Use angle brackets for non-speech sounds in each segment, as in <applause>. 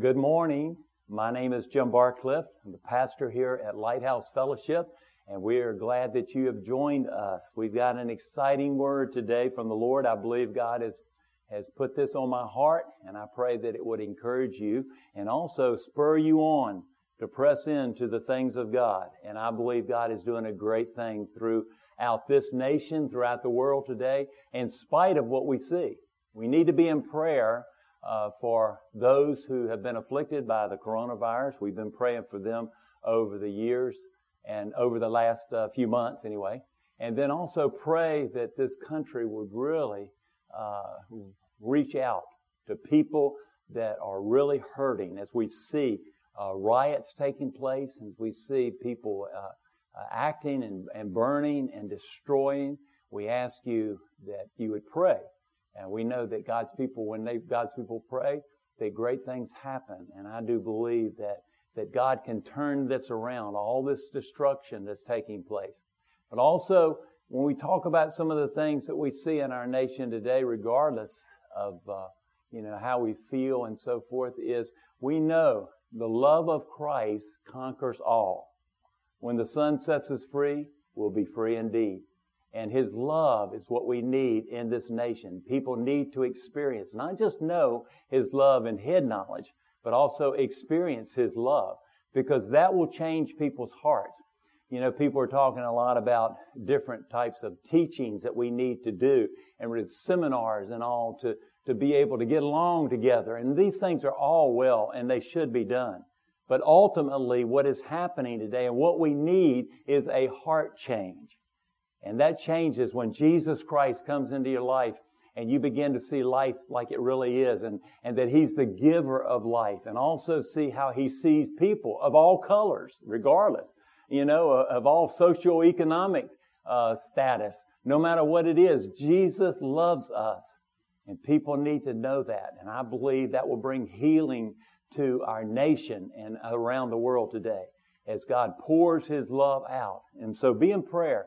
Good morning. My name is Jim Barcliff. I'm the pastor here at Lighthouse Fellowship, and we are glad that you have joined us. We've got an exciting word today from the Lord. I believe God has, has put this on my heart, and I pray that it would encourage you and also spur you on to press into the things of God. And I believe God is doing a great thing throughout this nation, throughout the world today, in spite of what we see. We need to be in prayer uh, for those who have been afflicted by the coronavirus. We've been praying for them over the years and over the last uh, few months, anyway. And then also pray that this country would really uh, reach out to people that are really hurting as we see uh, riots taking place, as we see people uh, uh, acting and, and burning and destroying. We ask you that you would pray and we know that God's people, when they, God's people pray, that great things happen. And I do believe that, that God can turn this around, all this destruction that's taking place. But also, when we talk about some of the things that we see in our nation today, regardless of, uh, you know, how we feel and so forth, is we know the love of Christ conquers all. When the Son sets us free, we'll be free indeed. And His love is what we need in this nation. People need to experience, not just know His love and head knowledge, but also experience His love because that will change people's hearts. You know, people are talking a lot about different types of teachings that we need to do and with seminars and all to, to be able to get along together. And these things are all well and they should be done. But ultimately, what is happening today and what we need is a heart change. And that changes when Jesus Christ comes into your life and you begin to see life like it really is and, and that He's the giver of life and also see how He sees people of all colors, regardless, you know, of all socioeconomic uh, status. No matter what it is, Jesus loves us. And people need to know that. And I believe that will bring healing to our nation and around the world today as God pours His love out. And so be in prayer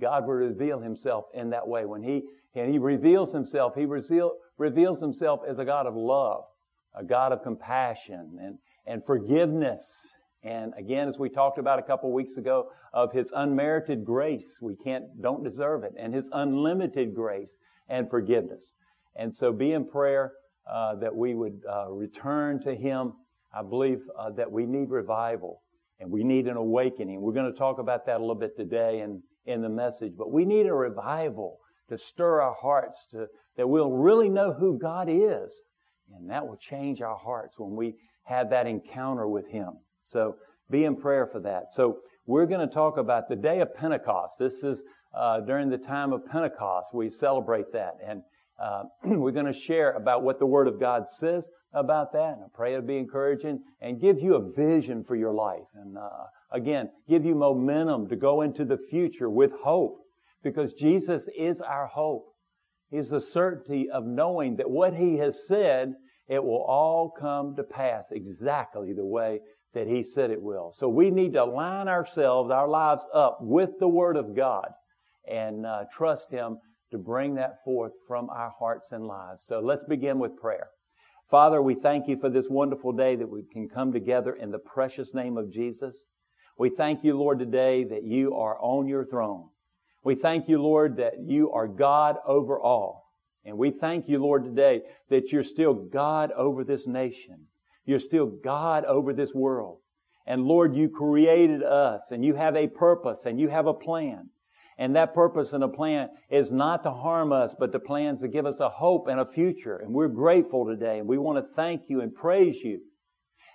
God will reveal himself in that way. When he, and he reveals himself, he reveal, reveals himself as a God of love, a God of compassion and, and forgiveness. And again, as we talked about a couple weeks ago, of his unmerited grace, we can't, don't deserve it, and his unlimited grace and forgiveness. And so be in prayer uh, that we would uh, return to him. I believe uh, that we need revival and we need an awakening. We're going to talk about that a little bit today and in the message. But we need a revival to stir our hearts to, that we'll really know who God is. And that will change our hearts when we have that encounter with Him. So be in prayer for that. So we're going to talk about the day of Pentecost. This is uh, during the time of Pentecost. We celebrate that. And uh, <clears throat> we're going to share about what the Word of God says about that. And I pray it'll be encouraging and give you a vision for your life. And uh, again, give you momentum to go into the future with hope because Jesus is our hope. He's the certainty of knowing that what He has said, it will all come to pass exactly the way that He said it will. So we need to line ourselves, our lives up with the Word of God and uh, trust Him to bring that forth from our hearts and lives. So let's begin with prayer. Father, we thank you for this wonderful day that we can come together in the precious name of Jesus. We thank you, Lord, today that you are on your throne. We thank you, Lord, that you are God over all. And we thank you, Lord, today that you're still God over this nation. You're still God over this world. And Lord, you created us and you have a purpose and you have a plan. And that purpose and a plan is not to harm us, but the plans to give us a hope and a future. And we're grateful today and we want to thank you and praise you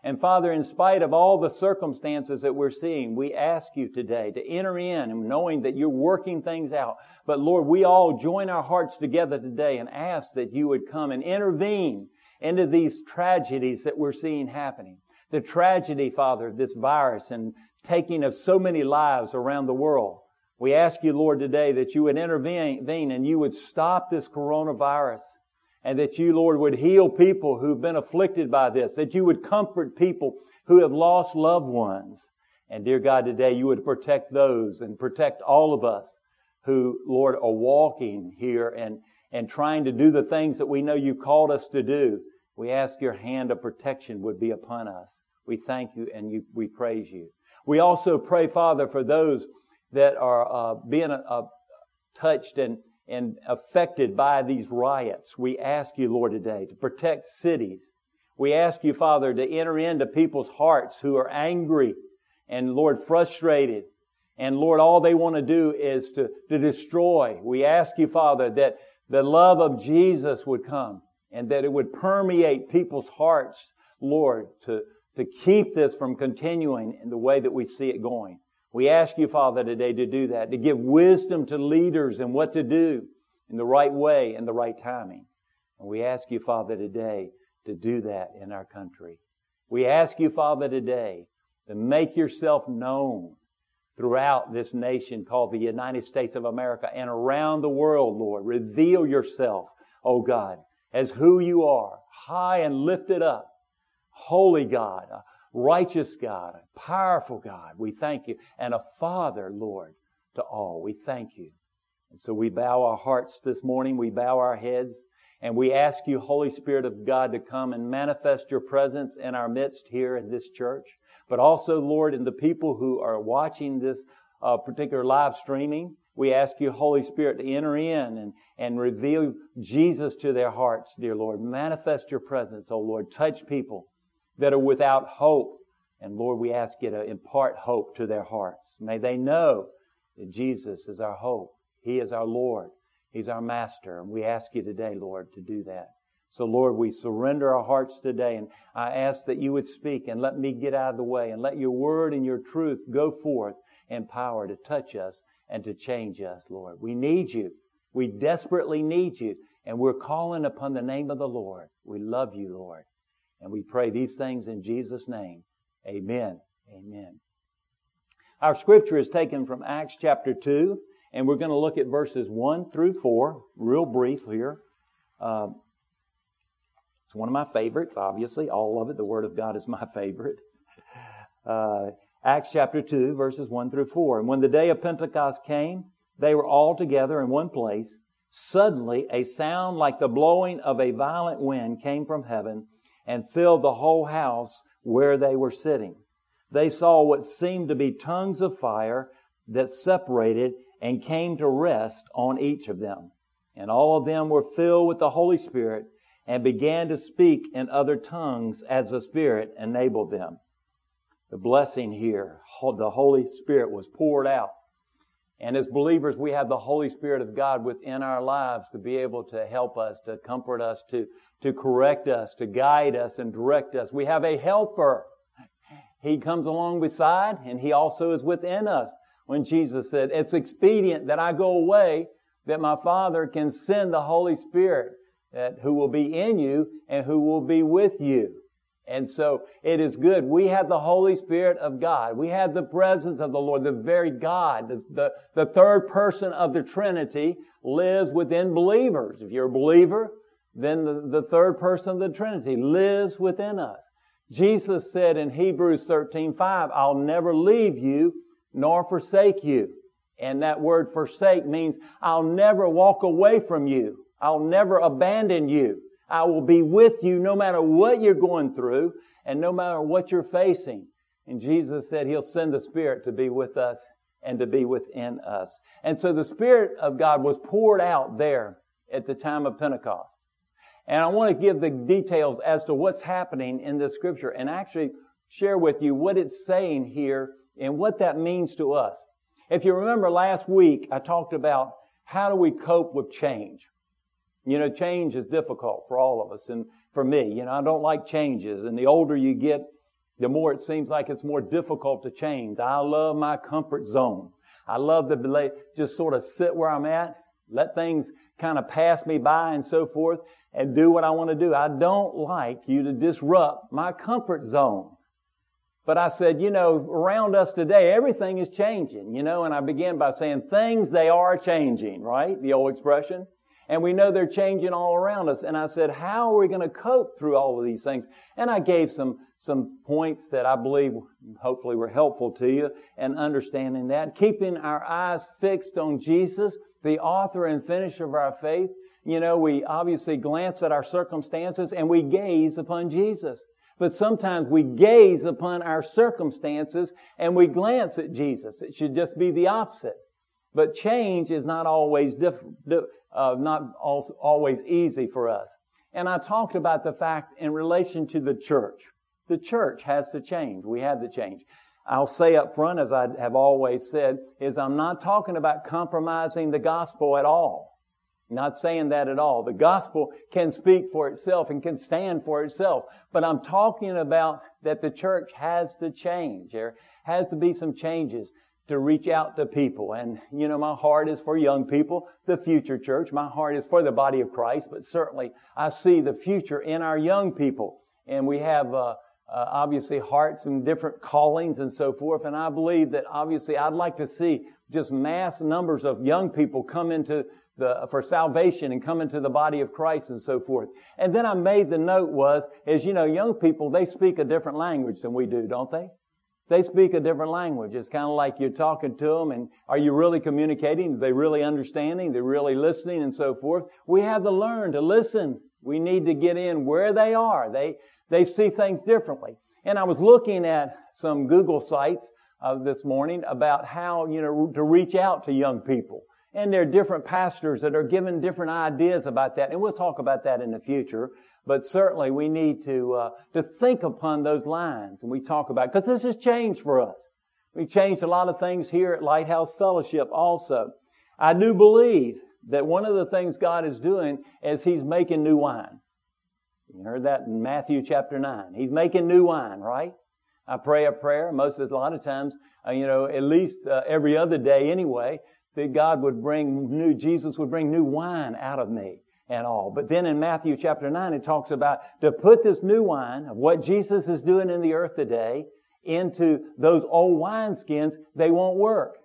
and Father, in spite of all the circumstances that we're seeing, we ask you today to enter in and knowing that you're working things out. But Lord, we all join our hearts together today and ask that you would come and intervene into these tragedies that we're seeing happening. The tragedy, Father, of this virus and taking of so many lives around the world. We ask you, Lord, today that you would intervene and you would stop this coronavirus and that you, Lord, would heal people who've been afflicted by this, that you would comfort people who have lost loved ones. And dear God, today you would protect those and protect all of us who, Lord, are walking here and, and trying to do the things that we know you called us to do. We ask your hand of protection would be upon us. We thank you and you, we praise you. We also pray, Father, for those that are uh, being uh, touched and, and affected by these riots. We ask you, Lord, today to protect cities. We ask you, Father, to enter into people's hearts who are angry and, Lord, frustrated. And Lord, all they want to do is to, to destroy. We ask you, Father, that the love of Jesus would come and that it would permeate people's hearts, Lord, to, to keep this from continuing in the way that we see it going. We ask you, Father, today to do that, to give wisdom to leaders and what to do in the right way and the right timing. And we ask you, Father, today to do that in our country. We ask you, Father, today to make yourself known throughout this nation called the United States of America and around the world, Lord. Reveal yourself, oh God, as who you are, high and lifted up, holy God, righteous God, a powerful God. We thank you. And a Father, Lord, to all. We thank you. And so we bow our hearts this morning. We bow our heads. And we ask you, Holy Spirit of God, to come and manifest your presence in our midst here in this church. But also, Lord, in the people who are watching this uh, particular live streaming, we ask you, Holy Spirit, to enter in and, and reveal Jesus to their hearts, dear Lord. Manifest your presence, oh Lord. Touch people that are without hope. And Lord, we ask you to impart hope to their hearts. May they know that Jesus is our hope. He is our Lord. He's our master. And we ask you today, Lord, to do that. So, Lord, we surrender our hearts today. And I ask that you would speak and let me get out of the way and let your word and your truth go forth in power to touch us and to change us, Lord. We need you. We desperately need you. And we're calling upon the name of the Lord. We love you, Lord. And we pray these things in Jesus' name. Amen. Amen. Our scripture is taken from Acts chapter 2, and we're going to look at verses 1 through 4, real brief here. Uh, it's one of my favorites, obviously. All of it. The Word of God is my <laughs> favorite. Uh, Acts chapter 2, verses 1 through 4. And when the day of Pentecost came, they were all together in one place. Suddenly, a sound like the blowing of a violent wind came from heaven and filled the whole house where they were sitting. They saw what seemed to be tongues of fire that separated and came to rest on each of them. And all of them were filled with the Holy Spirit and began to speak in other tongues as the Spirit enabled them. The blessing here, the Holy Spirit was poured out. And as believers, we have the Holy Spirit of God within our lives to be able to help us, to comfort us, to to correct us, to guide us and direct us. We have a helper. He comes along beside and he also is within us. When Jesus said, it's expedient that I go away that my Father can send the Holy Spirit that who will be in you and who will be with you. And so it is good. We have the Holy Spirit of God. We have the presence of the Lord, the very God. The, the, the third person of the Trinity lives within believers. If you're a believer, then the, the third person of the Trinity lives within us. Jesus said in Hebrews 13, 5, I'll never leave you nor forsake you. And that word forsake means I'll never walk away from you. I'll never abandon you. I will be with you no matter what you're going through and no matter what you're facing. And Jesus said He'll send the Spirit to be with us and to be within us. And so the Spirit of God was poured out there at the time of Pentecost. And I want to give the details as to what's happening in this scripture and actually share with you what it's saying here and what that means to us. If you remember last week, I talked about how do we cope with change. You know, change is difficult for all of us and for me. You know, I don't like changes. And the older you get, the more it seems like it's more difficult to change. I love my comfort zone. I love to just sort of sit where I'm at, let things kind of pass me by and so forth and do what I want to do. I don't like you to disrupt my comfort zone. But I said, you know, around us today, everything is changing, you know, and I began by saying things they are changing, right? The old expression. And we know they're changing all around us. And I said, how are we going to cope through all of these things? And I gave some, some points that I believe hopefully were helpful to you and understanding that. Keeping our eyes fixed on Jesus, the author and finisher of our faith, you know, we obviously glance at our circumstances and we gaze upon Jesus. But sometimes we gaze upon our circumstances and we glance at Jesus. It should just be the opposite. But change is not always diff- uh, not always easy for us. And I talked about the fact in relation to the church. The church has to change. We have to change. I'll say up front, as I have always said, is I'm not talking about compromising the gospel at all. Not saying that at all. The gospel can speak for itself and can stand for itself. But I'm talking about that the church has to change. There has to be some changes to reach out to people. And, you know, my heart is for young people, the future church. My heart is for the body of Christ, but certainly I see the future in our young people. And we have, uh, uh, obviously hearts and different callings and so forth. And I believe that obviously I'd like to see just mass numbers of young people come into the, for salvation and come into the body of Christ and so forth. And then I made the note was, as you know, young people, they speak a different language than we do, don't they? They speak a different language. It's kind of like you're talking to them and are you really communicating? Are they really understanding? They're really listening and so forth. We have to learn to listen. We need to get in where they are. They, they see things differently. And I was looking at some Google sites uh, this morning about how, you know, to reach out to young people. And there are different pastors that are given different ideas about that. And we'll talk about that in the future. But certainly we need to, uh, to think upon those lines. And we talk about, because this has changed for us. We've changed a lot of things here at Lighthouse Fellowship also. I do believe that one of the things God is doing is He's making new wine. You heard that in Matthew chapter 9. He's making new wine, right? I pray a prayer most of a lot of times, uh, you know, at least uh, every other day anyway, that God would bring new, Jesus would bring new wine out of me and all. But then in Matthew chapter 9, it talks about to put this new wine of what Jesus is doing in the earth today into those old wineskins, they won't work.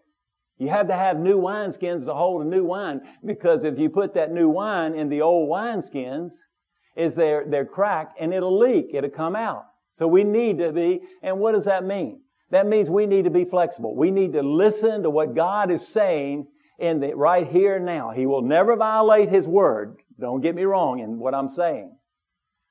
You have to have new wineskins to hold a new wine because if you put that new wine in the old wineskins, is they're, they're cracked and it'll leak. It'll come out. So we need to be, and what does that mean? That means we need to be flexible. We need to listen to what God is saying in the, right here and now. He will never violate His word. Don't get me wrong in what I'm saying.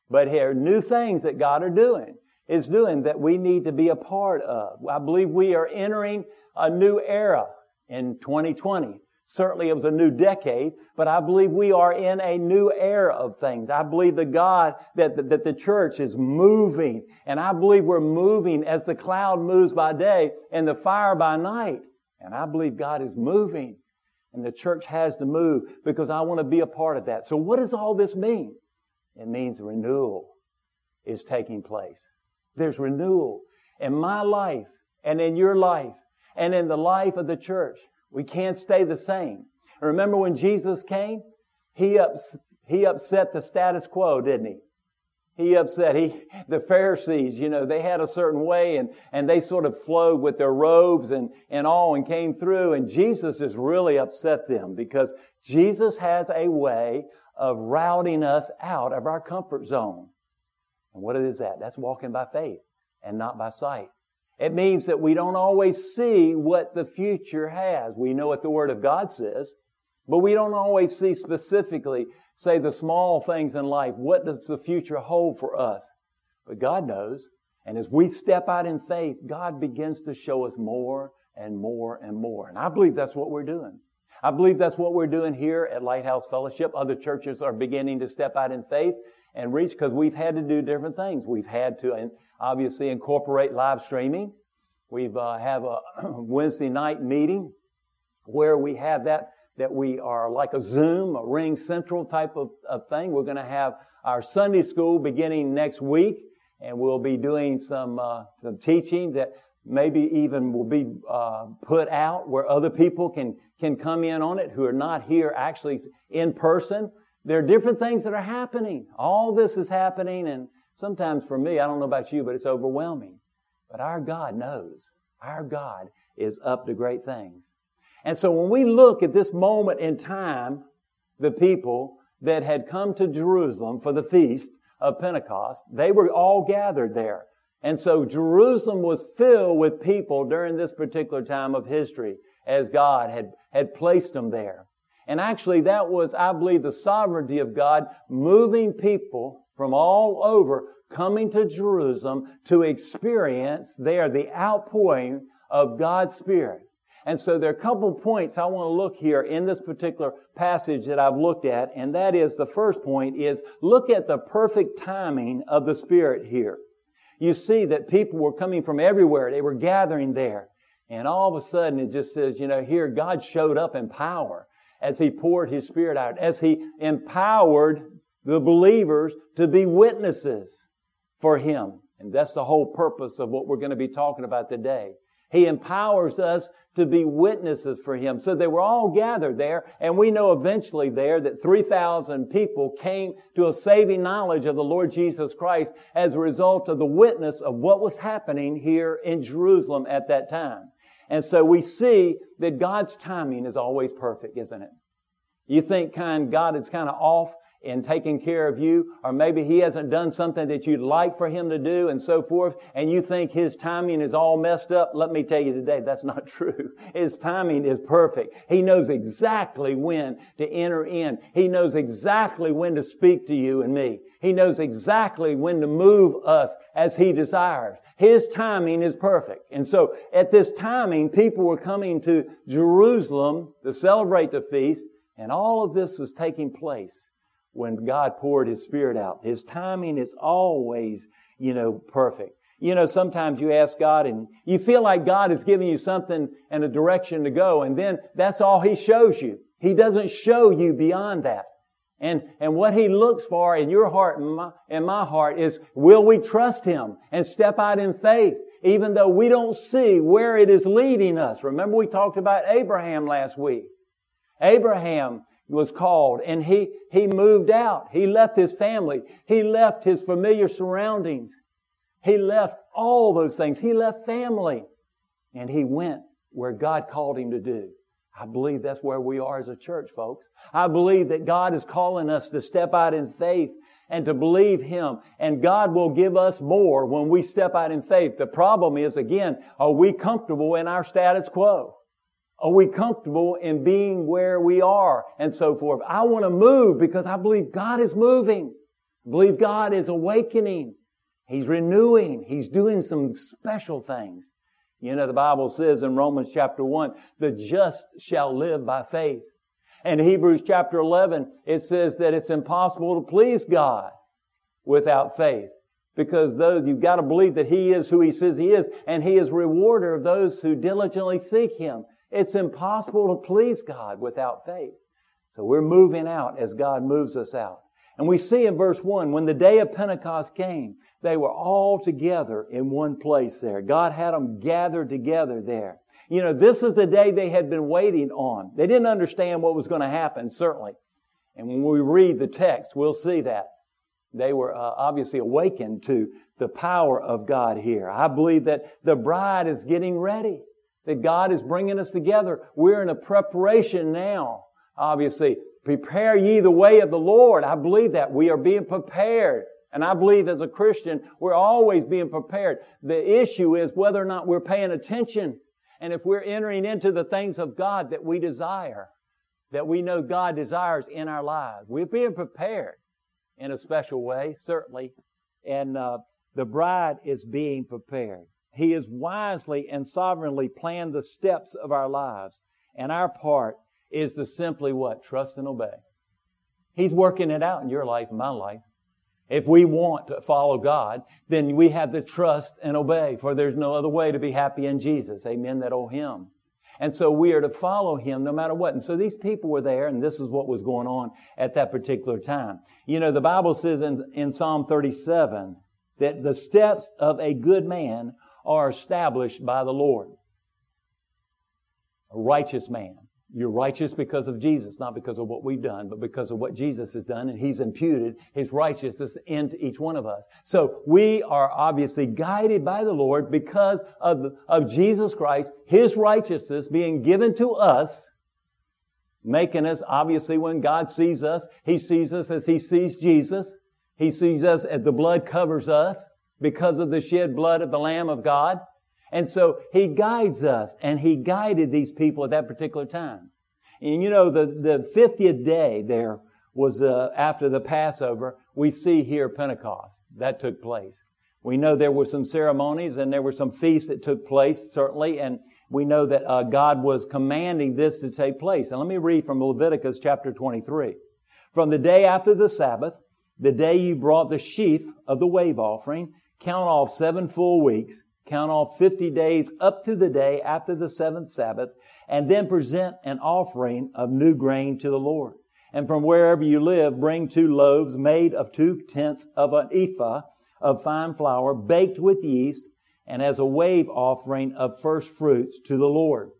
But here, new things that God are doing is doing that we need to be a part of. I believe we are entering a new era in 2020. Certainly it was a new decade, but I believe we are in a new era of things. I believe the God, that, that the church is moving. And I believe we're moving as the cloud moves by day and the fire by night. And I believe God is moving. And the church has to move because I want to be a part of that. So what does all this mean? It means renewal is taking place. There's renewal in my life and in your life and in the life of the church. We can't stay the same. Remember when Jesus came? He, ups, he upset the status quo, didn't he? He upset, he, the Pharisees, you know, they had a certain way and, and they sort of flowed with their robes and, and all and came through and Jesus has really upset them because Jesus has a way of routing us out of our comfort zone. And what is that? That's walking by faith and not by sight. It means that we don't always see what the future has. We know what the Word of God says, but we don't always see specifically, say, the small things in life. What does the future hold for us? But God knows. And as we step out in faith, God begins to show us more and more and more. And I believe that's what we're doing. I believe that's what we're doing here at Lighthouse Fellowship. Other churches are beginning to step out in faith and reach because we've had to do different things. We've had to obviously incorporate live streaming. We've uh, have a <clears throat> Wednesday night meeting where we have that that we are like a Zoom, a Ring Central type of, of thing. We're going to have our Sunday school beginning next week, and we'll be doing some uh, some teaching that maybe even will be uh, put out where other people can can come in on it who are not here actually in person. There are different things that are happening. All this is happening, and sometimes for me, I don't know about you, but it's overwhelming. But our God knows. Our God is up to great things. And so when we look at this moment in time, the people that had come to Jerusalem for the feast of Pentecost, they were all gathered there. And so Jerusalem was filled with people during this particular time of history as God had, had placed them there. And actually that was, I believe, the sovereignty of God moving people from all over coming to Jerusalem to experience there the outpouring of God's Spirit. And so there are a couple points I want to look here in this particular passage that I've looked at, and that is the first point is look at the perfect timing of the Spirit here. You see that people were coming from everywhere. They were gathering there. And all of a sudden it just says, you know, here God showed up in power as He poured His Spirit out, as He empowered the believers to be witnesses for Him. And that's the whole purpose of what we're going to be talking about today. He empowers us to be witnesses for Him. So they were all gathered there, and we know eventually there that 3,000 people came to a saving knowledge of the Lord Jesus Christ as a result of the witness of what was happening here in Jerusalem at that time. And so we see that God's timing is always perfect, isn't it? You think kind God is kind of off in taking care of you, or maybe he hasn't done something that you'd like for him to do and so forth, and you think his timing is all messed up, let me tell you today, that's not <laughs> true. His timing is perfect. He knows exactly when to enter in. He knows exactly when to speak to you and me. He knows exactly when to move us as he desires. His timing is perfect. And so at this timing, people were coming to Jerusalem to celebrate the feast, and all of this was taking place when God poured His Spirit out. His timing is always, you know, perfect. You know, sometimes you ask God and you feel like God is giving you something and a direction to go, and then that's all He shows you. He doesn't show you beyond that. And, and what He looks for in your heart and my, my heart is, will we trust Him and step out in faith? Even though we don't see where it is leading us. Remember we talked about Abraham last week. Abraham was called and he, he moved out. He left his family. He left his familiar surroundings. He left all those things. He left family and he went where God called him to do. I believe that's where we are as a church, folks. I believe that God is calling us to step out in faith and to believe Him. And God will give us more when we step out in faith. The problem is, again, are we comfortable in our status quo? Are we comfortable in being where we are and so forth? I want to move because I believe God is moving. I believe God is awakening. He's renewing. He's doing some special things. You know, the Bible says in Romans chapter 1, the just shall live by faith. And Hebrews chapter 11, it says that it's impossible to please God without faith. Because those, you've got to believe that He is who He says He is, and He is rewarder of those who diligently seek Him. It's impossible to please God without faith. So we're moving out as God moves us out. And we see in verse 1, when the day of Pentecost came, they were all together in one place there. God had them gathered together there. You know, this is the day they had been waiting on. They didn't understand what was going to happen, certainly. And when we read the text, we'll see that. They were uh, obviously awakened to the power of God here. I believe that the bride is getting ready that God is bringing us together. We're in a preparation now, obviously. Prepare ye the way of the Lord. I believe that. We are being prepared. And I believe as a Christian, we're always being prepared. The issue is whether or not we're paying attention. And if we're entering into the things of God that we desire, that we know God desires in our lives. We're being prepared in a special way, certainly. And uh, the bride is being prepared. He has wisely and sovereignly planned the steps of our lives. And our part is to simply what? Trust and obey. He's working it out in your life and my life. If we want to follow God, then we have to trust and obey, for there's no other way to be happy in Jesus. Amen. That owe Him. And so we are to follow Him no matter what. And so these people were there, and this is what was going on at that particular time. You know, the Bible says in, in Psalm 37 that the steps of a good man are established by the Lord. A righteous man. You're righteous because of Jesus, not because of what we've done, but because of what Jesus has done, and He's imputed His righteousness into each one of us. So we are obviously guided by the Lord because of, of Jesus Christ, His righteousness being given to us, making us, obviously, when God sees us, He sees us as He sees Jesus. He sees us as the blood covers us because of the shed blood of the Lamb of God. And so He guides us, and He guided these people at that particular time. And you know, the, the 50th day there was uh, after the Passover. We see here Pentecost. That took place. We know there were some ceremonies and there were some feasts that took place, certainly, and we know that uh, God was commanding this to take place. And let me read from Leviticus chapter 23. From the day after the Sabbath, the day you brought the sheaf of the wave offering, count off seven full weeks, count off 50 days up to the day after the seventh Sabbath, and then present an offering of new grain to the Lord. And from wherever you live, bring two loaves made of two tenths of an ephah of fine flour, baked with yeast, and as a wave offering of first fruits to the Lord.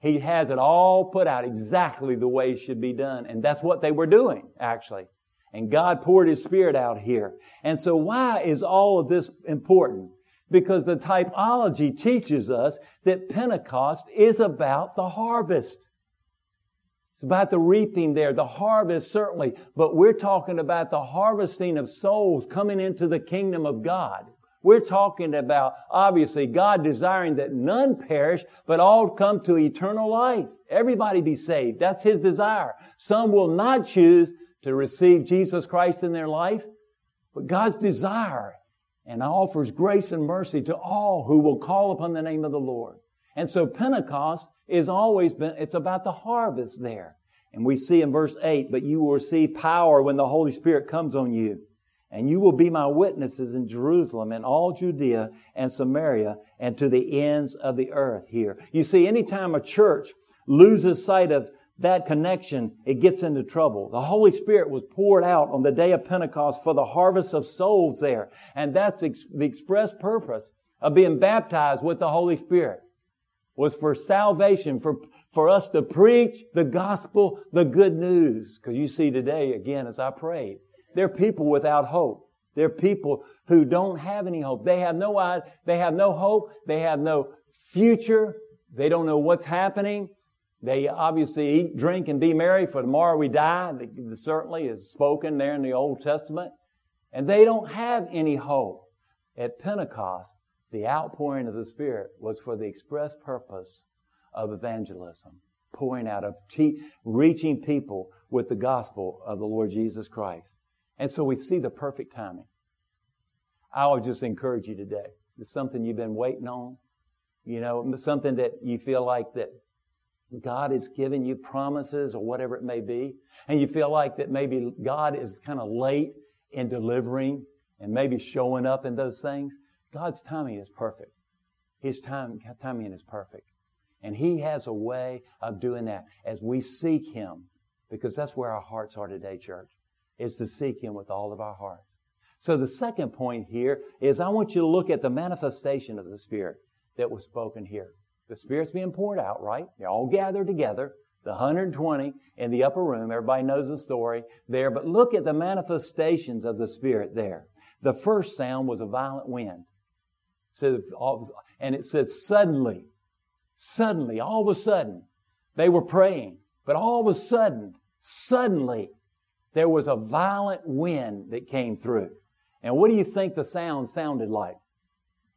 He has it all put out exactly the way it should be done. And that's what they were doing, actually. And God poured His Spirit out here. And so why is all of this important? Because the typology teaches us that Pentecost is about the harvest. It's about the reaping there, the harvest certainly, but we're talking about the harvesting of souls coming into the kingdom of God. We're talking about, obviously, God desiring that none perish, but all come to eternal life. Everybody be saved. That's His desire. Some will not choose to receive Jesus Christ in their life, but God's desire and offers grace and mercy to all who will call upon the name of the Lord. And so Pentecost is always been, it's about the harvest there. And we see in verse 8, but you will receive power when the Holy Spirit comes on you. And you will be my witnesses in Jerusalem and all Judea and Samaria and to the ends of the earth here. You see, anytime a church loses sight of that connection, it gets into trouble. The Holy Spirit was poured out on the day of Pentecost for the harvest of souls there. And that's ex- the express purpose of being baptized with the Holy Spirit was for salvation, for, for us to preach the gospel, the good news. Because you see today, again, as I prayed, they're people without hope. They're people who don't have any hope. They have no they have no hope. They have no future. They don't know what's happening. They obviously eat, drink, and be merry, for tomorrow we die. certainly is spoken there in the Old Testament. And they don't have any hope. At Pentecost, the outpouring of the Spirit was for the express purpose of evangelism, pouring out of te- reaching people with the gospel of the Lord Jesus Christ. And so we see the perfect timing. I would just encourage you today. It's something you've been waiting on. You know, something that you feel like that God is giving you promises or whatever it may be. And you feel like that maybe God is kind of late in delivering and maybe showing up in those things. God's timing is perfect. His time, timing is perfect. And He has a way of doing that as we seek Him because that's where our hearts are today, church is to seek Him with all of our hearts. So the second point here is I want you to look at the manifestation of the Spirit that was spoken here. The Spirit's being poured out, right? They're all gathered together. The 120 in the upper room. Everybody knows the story there. But look at the manifestations of the Spirit there. The first sound was a violent wind. So, and it says suddenly, suddenly, all of a sudden, they were praying. But all of a sudden, suddenly, there was a violent wind that came through. And what do you think the sound sounded like?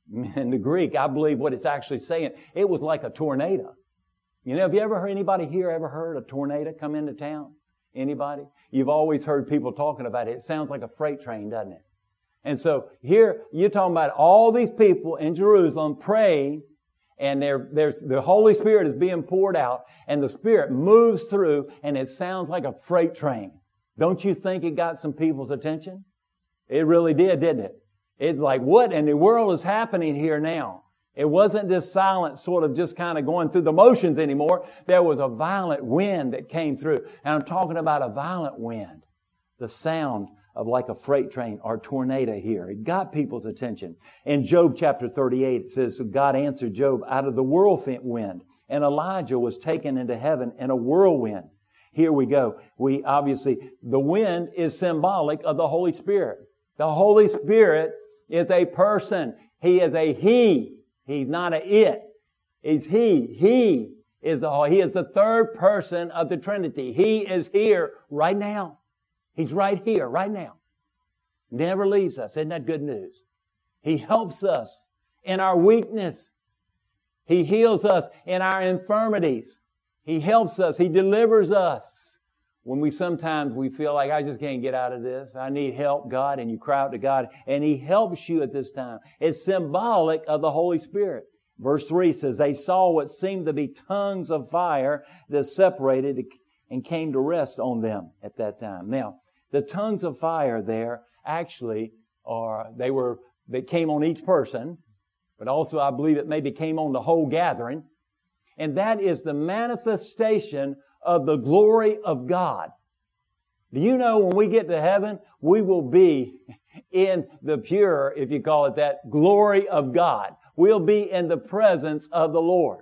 <laughs> In the Greek, I believe what it's actually saying, it was like a tornado. You know, have you ever heard anybody here ever heard a tornado come into town? Anybody? You've always heard people talking about it. It sounds like a freight train, doesn't it? And so here you're talking about all these people in Jerusalem praying and there's, the Holy Spirit is being poured out and the Spirit moves through and it sounds like a freight train. Don't you think it got some people's attention? It really did, didn't it? It's like, what in the world is happening here now? It wasn't this silent sort of just kind of going through the motions anymore. There was a violent wind that came through. And I'm talking about a violent wind. The sound of like a freight train or tornado here. It got people's attention. In Job chapter 38, it says, God answered Job out of the whirlwind, and Elijah was taken into heaven in a whirlwind. Here we go. We obviously, the wind is symbolic of the Holy Spirit. The Holy Spirit is a person. He is a He. He's not a it. He's He. He is the He is the third person of the Trinity. He is here right now. He's right here right now. Never leaves us. Isn't that good news? He helps us in our weakness. He heals us in our infirmities. He helps us. He delivers us. When we sometimes we feel like I just can't get out of this. I need help, God, and you cry out to God, and He helps you at this time. It's symbolic of the Holy Spirit. Verse 3 says, They saw what seemed to be tongues of fire that separated and came to rest on them at that time. Now, the tongues of fire there actually are, they were, they came on each person, but also I believe it maybe came on the whole gathering. And that is the manifestation of the glory of God. Do you know when we get to heaven, we will be <laughs> in the pure, if you call it that, glory of God. We'll be in the presence of the Lord.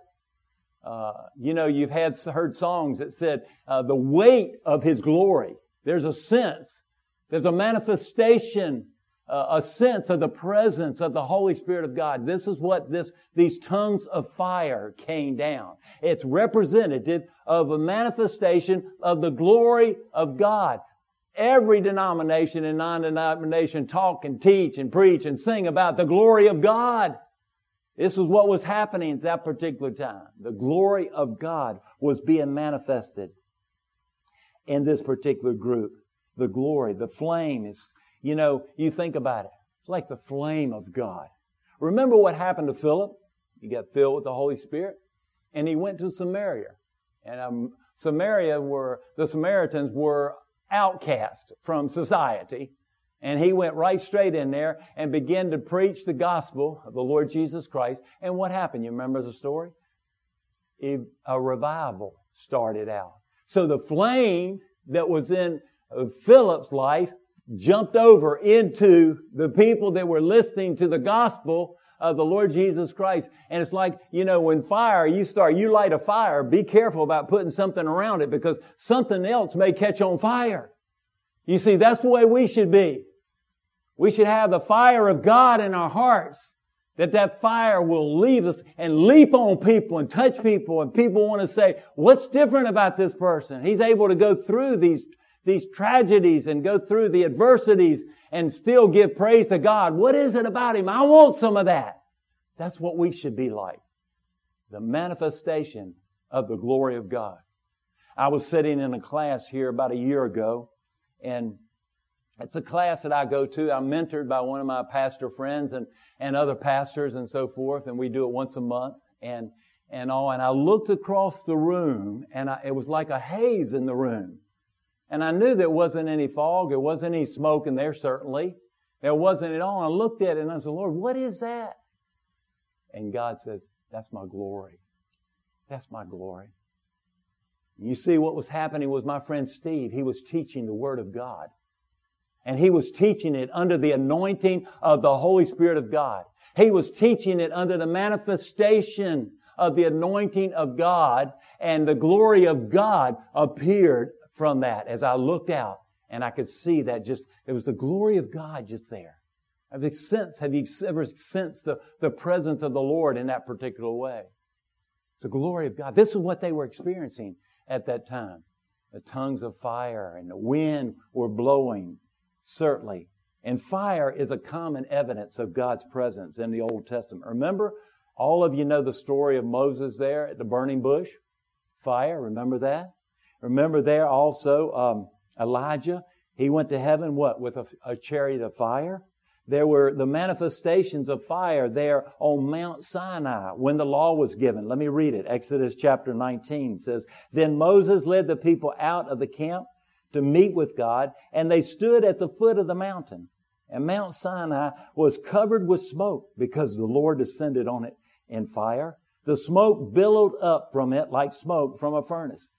Uh, you know, you've had heard songs that said uh, the weight of His glory. There's a sense, there's a manifestation, a sense of the presence of the Holy Spirit of God. This is what this these tongues of fire came down. It's representative of a manifestation of the glory of God. Every denomination and non-denomination talk and teach and preach and sing about the glory of God. This was what was happening at that particular time. The glory of God was being manifested in this particular group. The glory, the flame is, you know, you think about it. It's like the flame of God. Remember what happened to Philip? He got filled with the Holy Spirit and he went to Samaria. And um, Samaria were, the Samaritans were outcast from society. And he went right straight in there and began to preach the gospel of the Lord Jesus Christ. And what happened? You remember the story? A revival started out. So the flame that was in uh, Philip's life jumped over into the people that were listening to the gospel of the Lord Jesus Christ. And it's like, you know, when fire, you start, you light a fire, be careful about putting something around it because something else may catch on fire. You see, that's the way we should be. We should have the fire of God in our hearts. That that fire will leave us and leap on people and touch people and people want to say, what's different about this person? He's able to go through these, these tragedies and go through the adversities and still give praise to God. What is it about him? I want some of that. That's what we should be like. The manifestation of the glory of God. I was sitting in a class here about a year ago and it's a class that I go to. I'm mentored by one of my pastor friends and, and other pastors and so forth, and we do it once a month and, and all. And I looked across the room and I, it was like a haze in the room. And I knew there wasn't any fog. There wasn't any smoke in there, certainly. There wasn't at all. And I looked at it and I said, Lord, what is that? And God says, that's my glory. That's my glory. You see what was happening was my friend Steve. He was teaching the Word of God and he was teaching it under the anointing of the Holy Spirit of God. He was teaching it under the manifestation of the anointing of God and the glory of God appeared from that as I looked out and I could see that just, it was the glory of God just there. Have you sensed, have you ever sensed the, the presence of the Lord in that particular way? It's the glory of God. This is what they were experiencing at that time. The tongues of fire and the wind were blowing Certainly. And fire is a common evidence of God's presence in the Old Testament. Remember, all of you know the story of Moses there at the burning bush? Fire, remember that? Remember there also um, Elijah? He went to heaven, what, with a, a chariot of fire? There were the manifestations of fire there on Mount Sinai when the law was given. Let me read it. Exodus chapter 19 says, Then Moses led the people out of the camp to meet with God, and they stood at the foot of the mountain. And Mount Sinai was covered with smoke because the Lord descended on it in fire. The smoke billowed up from it like smoke from a furnace.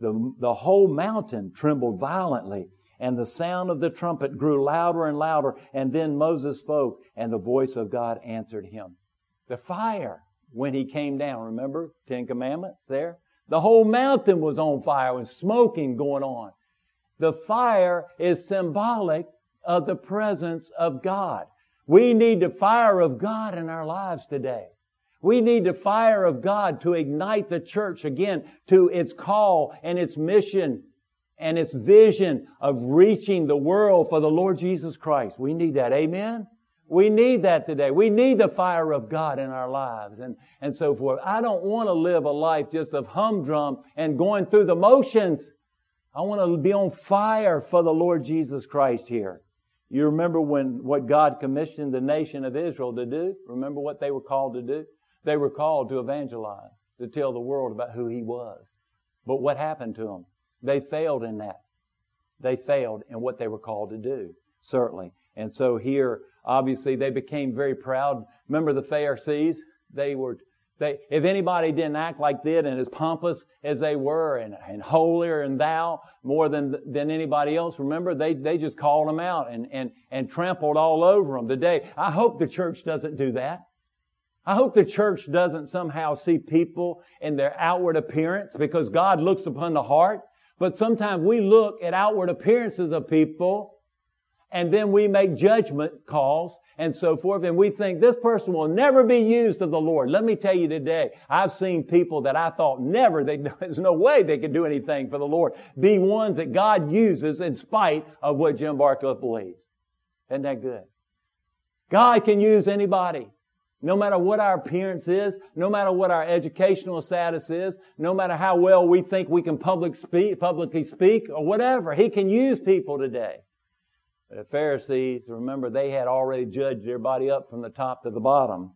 The, the whole mountain trembled violently, and the sound of the trumpet grew louder and louder. And then Moses spoke, and the voice of God answered him. The fire, when he came down, remember Ten Commandments there? The whole mountain was on fire with smoking going on. The fire is symbolic of the presence of God. We need the fire of God in our lives today. We need the fire of God to ignite the church again to its call and its mission and its vision of reaching the world for the Lord Jesus Christ. We need that. Amen? We need that today. We need the fire of God in our lives and, and so forth. I don't want to live a life just of humdrum and going through the motions. I want to be on fire for the Lord Jesus Christ here. You remember when what God commissioned the nation of Israel to do? Remember what they were called to do? They were called to evangelize, to tell the world about who He was. But what happened to them? They failed in that. They failed in what they were called to do, certainly. And so here, obviously, they became very proud. Remember the Pharisees? They were, they, if anybody didn't act like that and as pompous as they were and, and holier and thou more than, than anybody else, remember, they, they just called them out and, and, and trampled all over them today. I hope the church doesn't do that. I hope the church doesn't somehow see people in their outward appearance because God looks upon the heart. But sometimes we look at outward appearances of people and then we make judgment calls and so forth, and we think this person will never be used of the Lord. Let me tell you today, I've seen people that I thought never, they, <laughs> there's no way they could do anything for the Lord, be ones that God uses in spite of what Jim Barcliffe believes. Isn't that good? God can use anybody. No matter what our appearance is, no matter what our educational status is, no matter how well we think we can public speak, publicly speak or whatever, He can use people today. But The Pharisees, remember, they had already judged everybody up from the top to the bottom,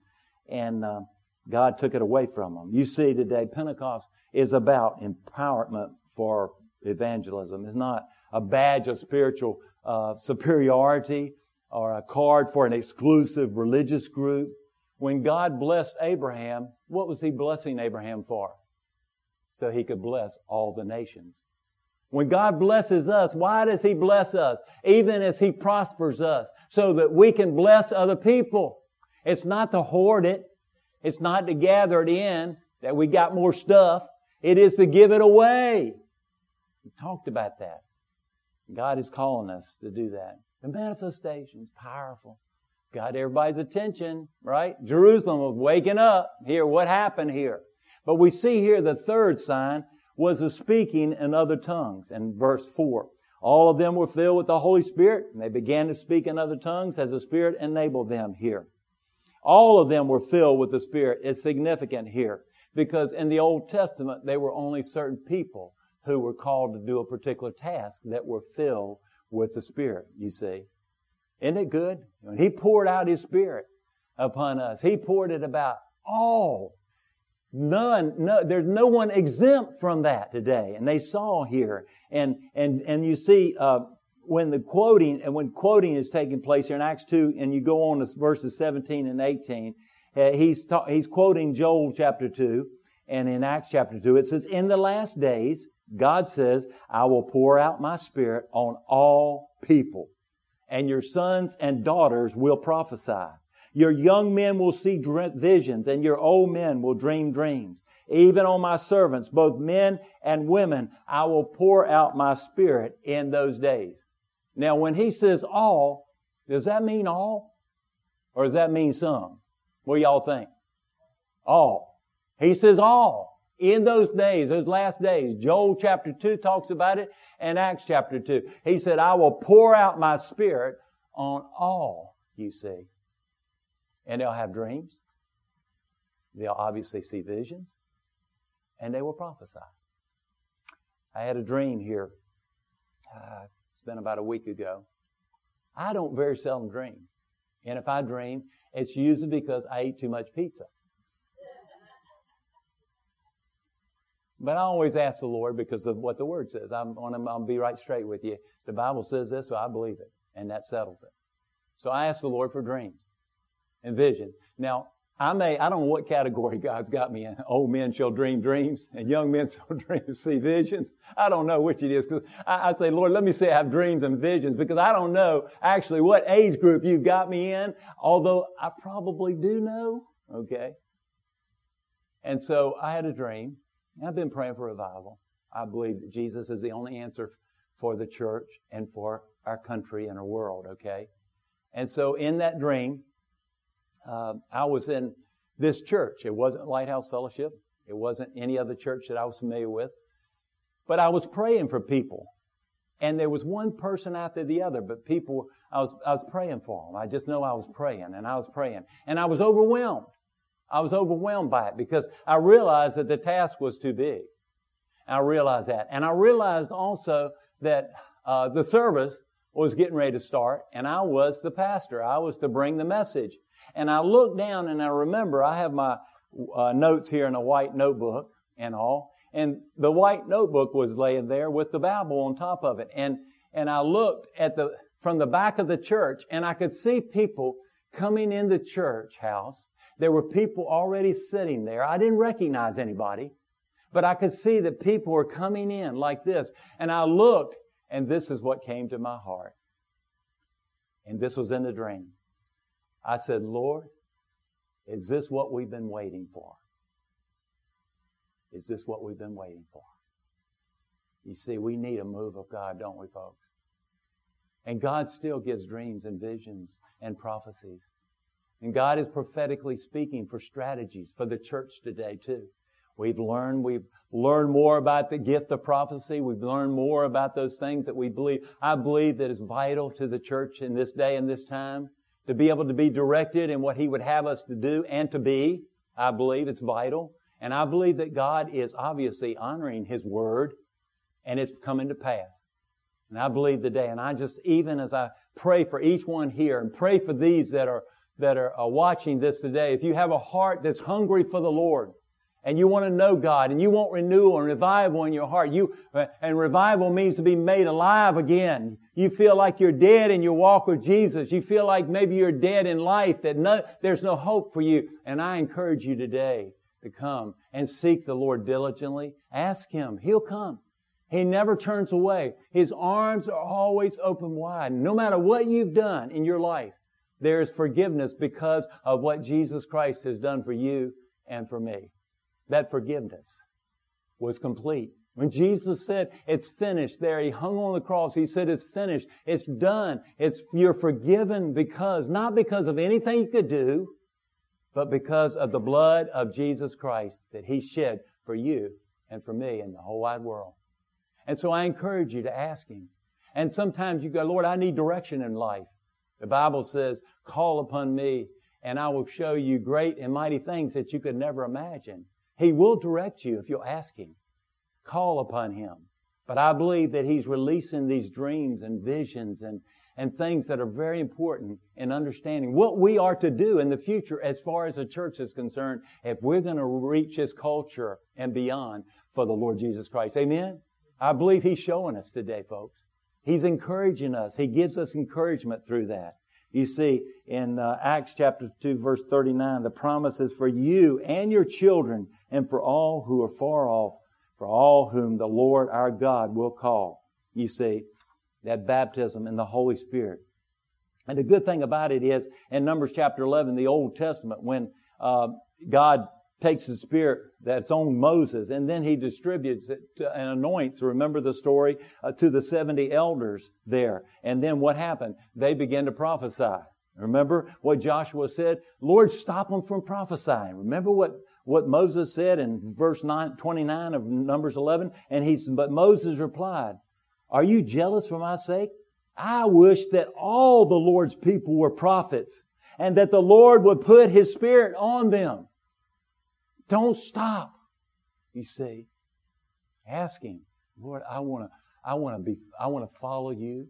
and uh, God took it away from them. You see today, Pentecost is about empowerment for evangelism. It's not a badge of spiritual uh, superiority or a card for an exclusive religious group. When God blessed Abraham, what was He blessing Abraham for? So He could bless all the nations. When God blesses us, why does He bless us? Even as He prospers us, so that we can bless other people. It's not to hoard it. It's not to gather it in that we got more stuff. It is to give it away. We talked about that. God is calling us to do that. The manifestation's powerful. Got everybody's attention, right? Jerusalem was waking up. Here, what happened here? But we see here the third sign was a speaking in other tongues. In verse 4, all of them were filled with the Holy Spirit, and they began to speak in other tongues as the Spirit enabled them here. All of them were filled with the Spirit. It's significant here because in the Old Testament, they were only certain people who were called to do a particular task that were filled with the Spirit, you see. Isn't it good? When He poured out His Spirit upon us, He poured it about all None, no, there's no one exempt from that today. And they saw here. And, and, and you see, uh, when the quoting, and when quoting is taking place here in Acts 2, and you go on to verses 17 and 18, uh, he's, ta- he's quoting Joel chapter 2, and in Acts chapter 2, it says, In the last days, God says, I will pour out my spirit on all people, and your sons and daughters will prophesy. Your young men will see visions and your old men will dream dreams. Even on my servants, both men and women, I will pour out my spirit in those days. Now, when he says all, does that mean all? Or does that mean some? What do y'all think? All. He says all. In those days, those last days, Joel chapter 2 talks about it and Acts chapter 2. He said, I will pour out my spirit on all, you see. And they'll have dreams. They'll obviously see visions. And they will prophesy. I had a dream here. Uh, it's been about a week ago. I don't very seldom dream. And if I dream, it's usually because I eat too much pizza. But I always ask the Lord because of what the Word says. I'm going to be right straight with you. The Bible says this, so I believe it. And that settles it. So I ask the Lord for dreams and visions. Now, I may, I don't know what category <laughs> God's got me in. Old men shall dream dreams and young men <laughs> shall dream, see visions. I don't know which it is. Cause I, I say, Lord, let me say I have dreams and visions because I don't know actually what age group you've got me in, although I probably do know. Okay. And so I had a dream. I've been praying for revival. I believe that Jesus is the only answer for the church and for our country and our world. Okay. And so in that dream, uh, I was in this church. It wasn't Lighthouse Fellowship. It wasn't any other church that I was familiar with. But I was praying for people. And there was one person after the other, but people, I was, I was praying for them. I just know I was praying and I was praying. And I was overwhelmed. I was overwhelmed by it because I realized that the task was too big. I realized that. And I realized also that uh, the service was getting ready to start and I was the pastor. I was to bring the message. And I looked down and I remember I have my uh, notes here in a white notebook and all. And the white notebook was laying there with the Bible on top of it. And, and I looked at the, from the back of the church and I could see people coming in the church house. There were people already sitting there. I didn't recognize anybody, but I could see that people were coming in like this. And I looked and this is what came to my heart. And this was in the dream. I said, Lord, is this what we've been waiting for? Is this what we've been waiting for? You see, we need a move of God, don't we, folks? And God still gives dreams and visions and prophecies. And God is prophetically speaking for strategies for the church today, too. We've learned, we've learned more about the gift of prophecy. We've learned more about those things that we believe. I believe that is vital to the church in this day and this time to be able to be directed in what He would have us to do and to be. I believe it's vital. And I believe that God is obviously honoring His word and it's coming to pass. And I believe today, and I just, even as I pray for each one here and pray for these that are, that are uh, watching this today, if you have a heart that's hungry for the Lord, and you want to know God and you want renewal and revival in your heart. You, uh, and revival means to be made alive again. You feel like you're dead in your walk with Jesus. You feel like maybe you're dead in life, that no, there's no hope for you. And I encourage you today to come and seek the Lord diligently. Ask Him. He'll come. He never turns away. His arms are always open wide. No matter what you've done in your life, there is forgiveness because of what Jesus Christ has done for you and for me that forgiveness was complete. When Jesus said, it's finished there, He hung on the cross. He said, it's finished. It's done. It's, you're forgiven because, not because of anything you could do, but because of the blood of Jesus Christ that He shed for you and for me and the whole wide world. And so I encourage you to ask Him. And sometimes you go, Lord, I need direction in life. The Bible says, call upon me and I will show you great and mighty things that you could never imagine. He will direct you if you'll ask Him. Call upon Him. But I believe that He's releasing these dreams and visions and, and things that are very important in understanding what we are to do in the future as far as the church is concerned if we're going to reach this culture and beyond for the Lord Jesus Christ. Amen? I believe He's showing us today, folks. He's encouraging us. He gives us encouragement through that. You see, in uh, Acts chapter 2, verse 39, the promise is for you and your children and for all who are far off, for all whom the Lord our God will call. You see, that baptism in the Holy Spirit. And the good thing about it is, in Numbers chapter 11, the Old Testament, when uh, God takes the Spirit that's on Moses and then he distributes it and anoints, remember the story, uh, to the 70 elders there. And then what happened? They began to prophesy. Remember what Joshua said? Lord, stop them from prophesying. Remember what, what Moses said in verse 9, 29 of Numbers 11? And he but Moses replied, Are you jealous for my sake? I wish that all the Lord's people were prophets and that the Lord would put his spirit on them. Don't stop. You see, ask Him, Lord, I want to, I want to be, I want to follow you.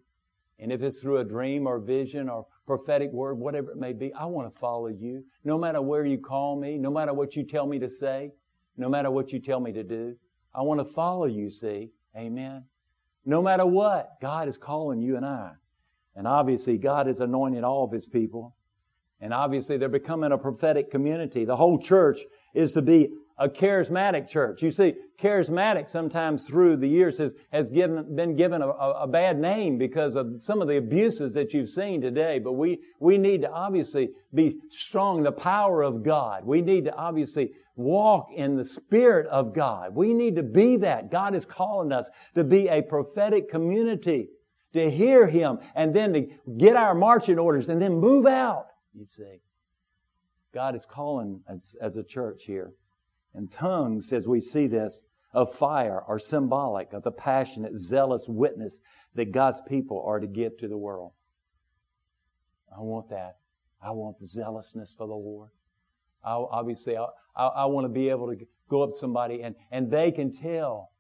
And if it's through a dream or vision or prophetic word, whatever it may be, I want to follow you. No matter where you call me, no matter what you tell me to say, no matter what you tell me to do, I want to follow you, see. Amen. No matter what, God is calling you and I. And obviously, God has anointed all of His people. And obviously, they're becoming a prophetic community. The whole church is to be a charismatic church. You see, charismatic sometimes through the years has, has given, been given a, a, bad name because of some of the abuses that you've seen today. But we, we need to obviously be strong, in the power of God. We need to obviously walk in the Spirit of God. We need to be that. God is calling us to be a prophetic community, to hear Him, and then to get our marching orders and then move out, you see. God is calling as, as a church here. And tongues, as we see this, of fire are symbolic of the passionate, zealous witness that God's people are to give to the world. I want that. I want the zealousness for the Lord. I, obviously, I, I, I want to be able to go up to somebody and, and they can tell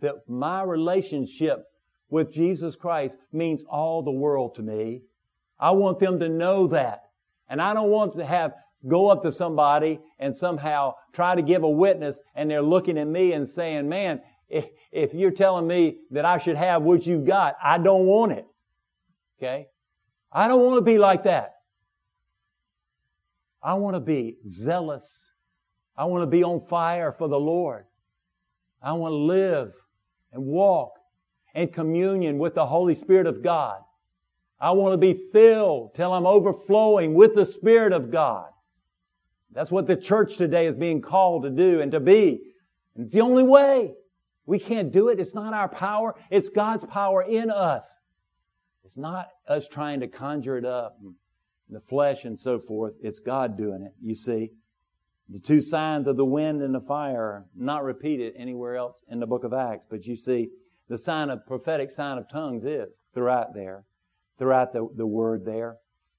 that my relationship with Jesus Christ means all the world to me. I want them to know that. And I don't want to have go up to somebody and somehow try to give a witness and they're looking at me and saying, man, if, if you're telling me that I should have what you've got, I don't want it. Okay? I don't want to be like that. I want to be zealous. I want to be on fire for the Lord. I want to live and walk in communion with the Holy Spirit of God. I want to be filled till I'm overflowing with the Spirit of God. That's what the church today is being called to do and to be. And it's the only way. We can't do it. It's not our power. It's God's power in us. It's not us trying to conjure it up in the flesh and so forth. It's God doing it. You see, the two signs of the wind and the fire are not repeated anywhere else in the book of Acts, but you see, the sign of prophetic sign of tongues is throughout there, throughout the, the word there.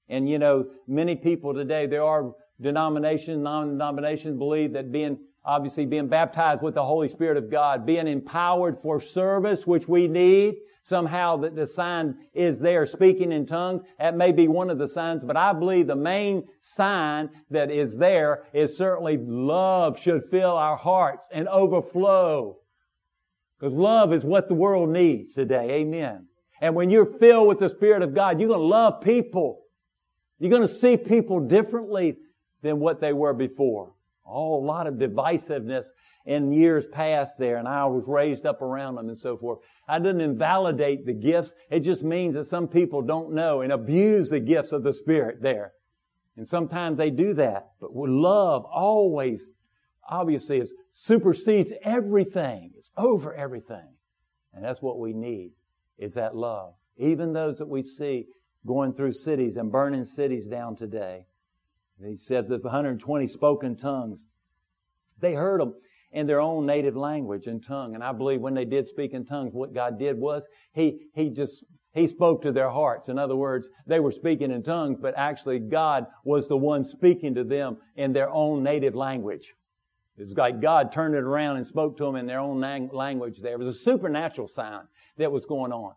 And you know, many people today, there are denominations, non-denominations believe that being obviously being baptized with the Holy Spirit of God, being empowered for service, which we need. Somehow that the sign is there, speaking in tongues. That may be one of the signs, but I believe the main sign that is there is certainly love should fill our hearts and overflow. Because love is what the world needs today. Amen. And when you're filled with the Spirit of God, you're going to love people. You're going to see people differently than what they were before. Oh, a lot of divisiveness in years past there, and I was raised up around them and so forth. I didn't invalidate the gifts. It just means that some people don't know and abuse the gifts of the Spirit there. And sometimes they do that. But love always, obviously, is supersedes everything. It's over everything. And that's what we need, is that love. Even those that we see going through cities and burning cities down today. He said that the 120 spoken tongues, they heard them in their own native language and tongue. And I believe when they did speak in tongues, what God did was He, He just, He spoke to their hearts. In other words, they were speaking in tongues, but actually God was the one speaking to them in their own native language. It was like God turned it around and spoke to them in their own language there. Was a supernatural sign that was going on.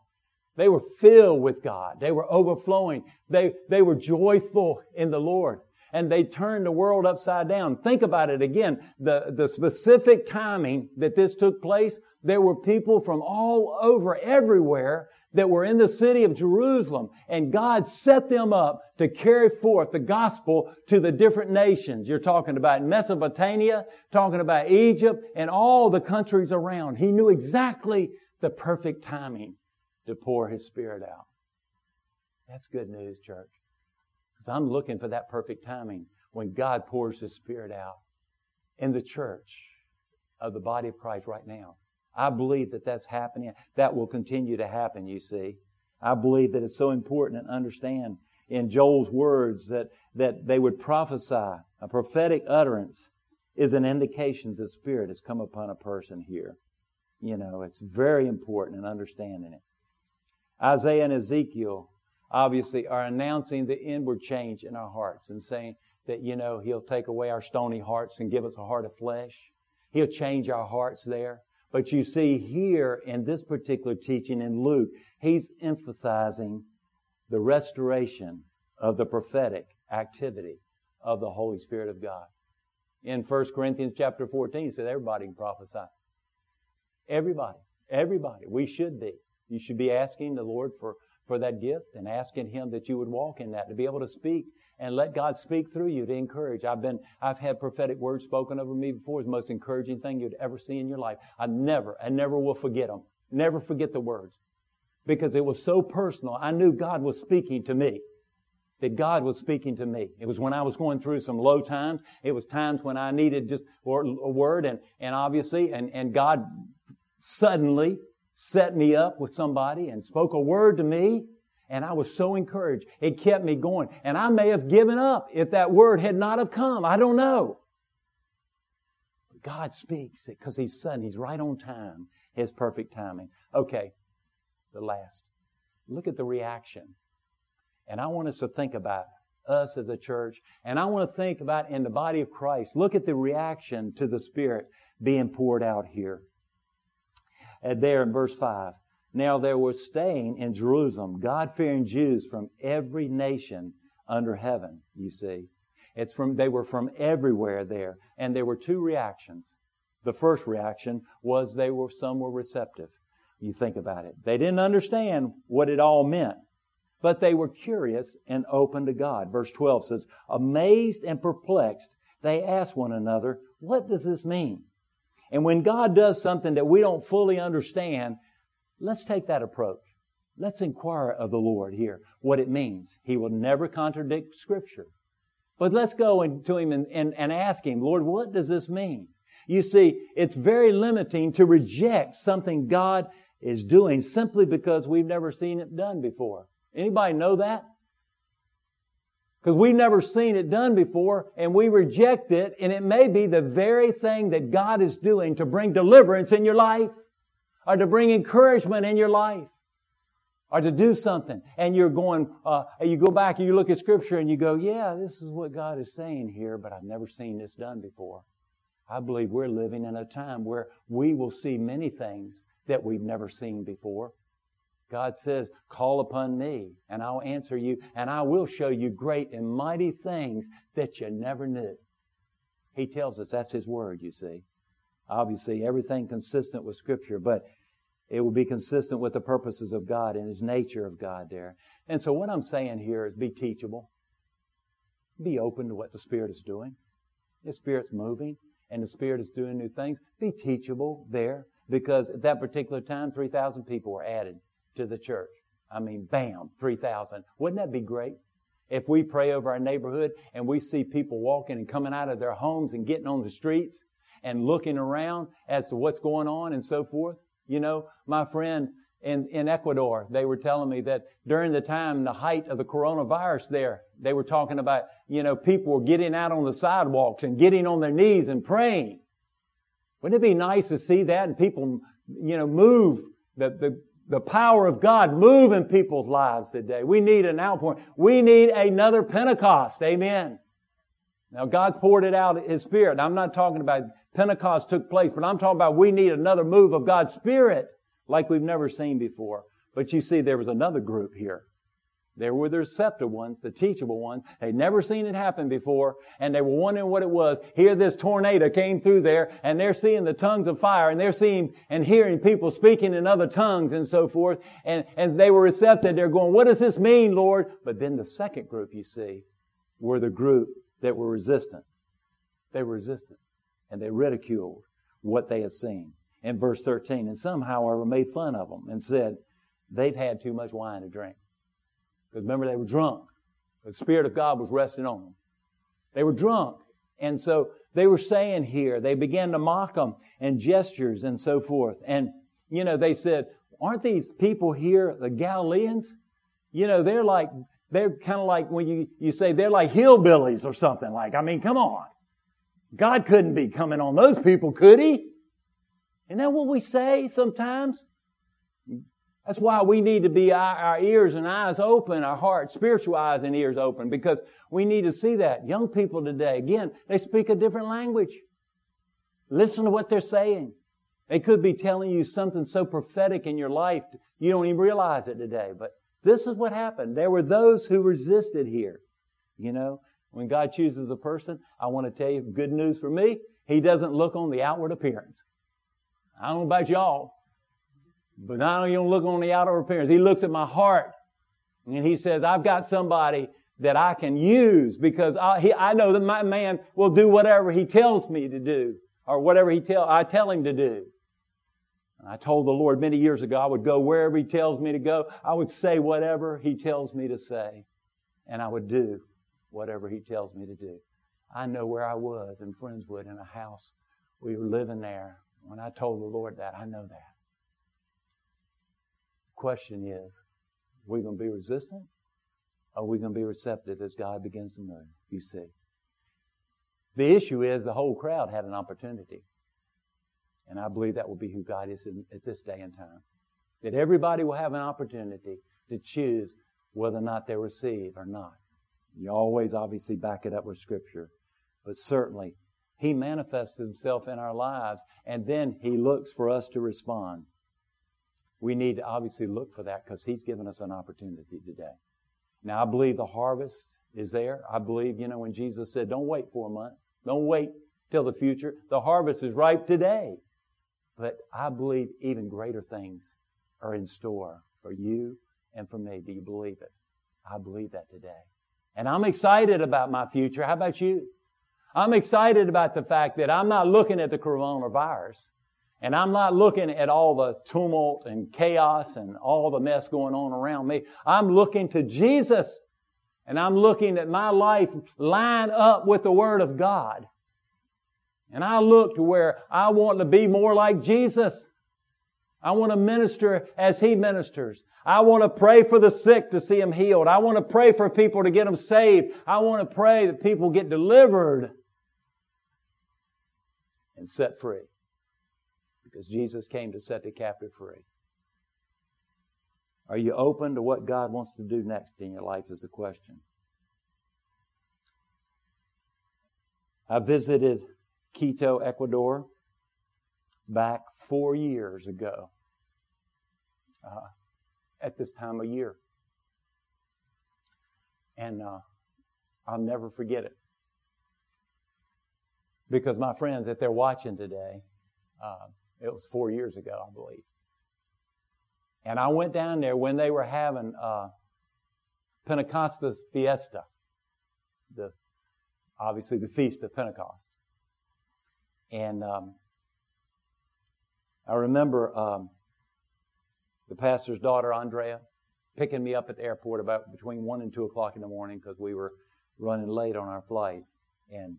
They were filled with God. They were overflowing. They, they were joyful in the Lord and they turned the world upside down. Think about it again. The, the specific timing that this took place, there were people from all over everywhere that were in the city of Jerusalem and God set them up to carry forth the gospel to the different nations. You're talking about Mesopotamia, talking about Egypt and all the countries around. He knew exactly the perfect timing to pour His Spirit out. That's good news, church. Because I'm looking for that perfect timing when God pours His Spirit out in the church of the body of Christ right now. I believe that that's happening. That will continue to happen, you see. I believe that it's so important to understand in Joel's words that, that they would prophesy. A prophetic utterance is an indication the Spirit has come upon a person here. You know, it's very important in understanding it. Isaiah and Ezekiel obviously are announcing the inward change in our hearts and saying that, you know, He'll take away our stony hearts and give us a heart of flesh. He'll change our hearts there. But you see here in this particular teaching in Luke, he's emphasizing the restoration of the prophetic activity of the Holy Spirit of God. In 1 Corinthians chapter 14, he said everybody can prophesy. Everybody. Everybody. We should be. You should be asking the Lord for for that gift and asking Him that you would walk in that, to be able to speak and let God speak through you to encourage. I've been, I've had prophetic words spoken over me before. It's the most encouraging thing you'd ever see in your life. I never, I never will forget them. Never forget the words. Because it was so personal. I knew God was speaking to me. That God was speaking to me. It was when I was going through some low times. It was times when I needed just a word and, and obviously, and, and God suddenly set me up with somebody and spoke a word to me. And I was so encouraged. It kept me going. And I may have given up if that word had not have come. I don't know. But God speaks because He's sudden. He's right on time. His perfect timing. Okay, the last. Look at the reaction. And I want us to think about us as a church. And I want to think about in the body of Christ. Look at the reaction to the Spirit being poured out here. And there in verse 5. Now there were staying in Jerusalem God fearing Jews from every nation under heaven, you see. It's from, they were from everywhere there. And there were two reactions. The first reaction was they were, some were receptive. You think about it. They didn't understand what it all meant, but they were curious and open to God. Verse 12 says, amazed and perplexed, they asked one another, what does this mean? And when God does something that we don't fully understand, let's take that approach. Let's inquire of the Lord here what it means. He will never contradict Scripture. But let's go to Him and, and, and ask Him, Lord, what does this mean? You see, it's very limiting to reject something God is doing simply because we've never seen it done before. Anybody know that? Because we've never seen it done before and we reject it and it may be the very thing that God is doing to bring deliverance in your life or to bring encouragement in your life or to do something. And you're going uh, you go back and you look at scripture and you go yeah this is what god is saying here but i've never seen this done before. I believe we're living in a time where we will see many things that we've never seen before god says call upon me and i'll answer you and i will show you great and mighty things that you never knew he tells us that's his word you see obviously everything consistent with scripture but it will be consistent with the purposes of God and His nature of God there. And so what I'm saying here is be teachable. Be open to what the Spirit is doing. The Spirit's moving and the Spirit is doing new things. Be teachable there because at that particular time, 3,000 people were added to the church. I mean, bam, 3,000. Wouldn't that be great? If we pray over our neighborhood and we see people walking and coming out of their homes and getting on the streets and looking around as to what's going on and so forth, you know, my friend in, in Ecuador, they were telling me that during the time, the height of the coronavirus there, they were talking about, you know, people were getting out on the sidewalks and getting on their knees and praying. Wouldn't it be nice to see that and people, you know, move the, the, the power of God move in people's lives today. We need an outpouring. We need another Pentecost. Amen. Now God's poured it out His Spirit. I'm not talking about Pentecost took place, but I'm talking about we need another move of God's Spirit like we've never seen before. But you see, there was another group here. There were the receptive ones, the teachable ones. They'd never seen it happen before, and they were wondering what it was. Here this tornado came through there, and they're seeing the tongues of fire, and they're seeing and hearing people speaking in other tongues and so forth. And, and they were receptive. They're going, what does this mean, Lord? But then the second group, you see, were the group that were resistant. They were resistant and they ridiculed what they had seen. In verse 13, and some, however, made fun of them and said, they've had too much wine to drink. Because remember, they were drunk. The Spirit of God was resting on them. They were drunk. And so they were saying here, they began to mock them and gestures and so forth. And, you know, they said, aren't these people here the Galileans? You know, they're like, they're kind of like when you, you say they're like hillbillies or something like, I mean, come on. God couldn't be coming on those people, could he? Isn't that what we say sometimes? That's why we need to be our, our, ears and eyes open, our hearts, spiritual eyes and ears open, because we need to see that. Young people today, again, they speak a different language. Listen to what they're saying. They could be telling you something so prophetic in your life, you don't even realize it today. But this is what happened. There were those who resisted here. You know, when God chooses a person, I want to tell you good news for me. He doesn't look on the outward appearance. I don't know about y'all, but I don't look on the outer appearance. He looks at my heart and he says, I've got somebody that I can use because I, he, I know that my man will do whatever he tells me to do or whatever he tell, I tell him to do. I told the Lord many years ago I would go wherever He tells me to go. I would say whatever He tells me to say. And I would do whatever He tells me to do. I know where I was in Friendswood in a house. We were living there. When I told the Lord that, I know that. Question is, are we going to be resistant? Or are we going to be receptive as God begins to move? You see. The issue is the whole crowd had an opportunity. And I believe that will be who God is in, at this day and time. That everybody will have an opportunity to choose whether or not they receive or not. You always obviously back it up with Scripture. But certainly, He manifests Himself in our lives, and then He looks for us to respond. We need to obviously look for that because He's given us an opportunity today. Now, I believe the harvest is there. I believe, you know, when Jesus said, don't wait four months, don't wait till the future. The harvest is ripe today. But I believe even greater things are in store for you and for me. Do you believe it? I believe that today. And I'm excited about my future. How about you? I'm excited about the fact that I'm not looking at the coronavirus and I'm not looking at all the tumult and chaos and all the mess going on around me. I'm looking to Jesus and I'm looking at my life line up with the Word of God. And I look to where I want to be more like Jesus. I want to minister as He ministers. I want to pray for the sick to see them healed. I want to pray for people to get them saved. I want to pray that people get delivered and set free. Because Jesus came to set the captive free. Are you open to what God wants to do next in your life is the question. I visited Quito, Ecuador, back four years ago uh, at this time of year. And uh, I'll never forget it. Because my friends, that they're watching today, uh, it was four years ago, I believe. And I went down there when they were having uh, Fiesta, the obviously the Feast of Pentecost. And um, I remember um, the pastor's daughter, Andrea, picking me up at the airport about between 1 and 2 o'clock in the morning because we were running late on our flight. And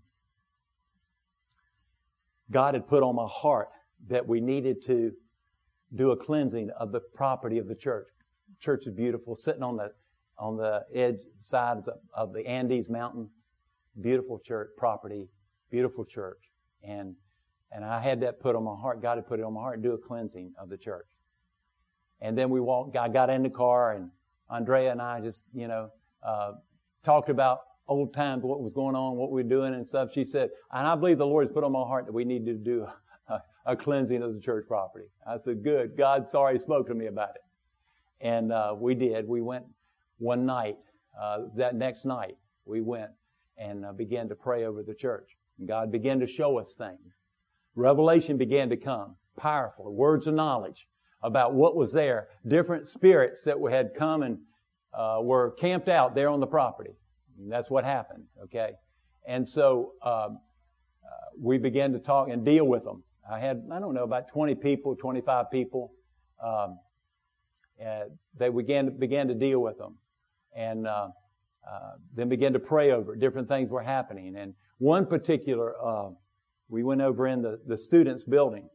God had put on my heart that we needed to do a cleansing of the property of the church. Church is beautiful, sitting on the on the edge sides of the Andes Mountain. Beautiful church property, beautiful church. And, and I had that put on my heart. God had put it on my heart to do a cleansing of the church. And then we walked, I got in the car and Andrea and I just, you know, uh, talked about old times, what was going on, what we were doing and stuff. She said, and I believe the Lord has put on my heart that we need to do a, cleansing of the church property. I said, good. God, sorry, spoke to me about it. And uh, we did. We went one night. Uh, that next night, we went and uh, began to pray over the church. And God began to show us things. Revelation began to come, powerful words of knowledge about what was there. Different spirits that had come and uh, were camped out there on the property. And that's what happened. Okay, and so um, uh, we began to talk and deal with them. I had I don't know about 20 people, 25 people. Um, they began to, began to deal with them, and uh, uh, then began to pray over it. Different things were happening, and one particular, uh, we went over in the, the students' building,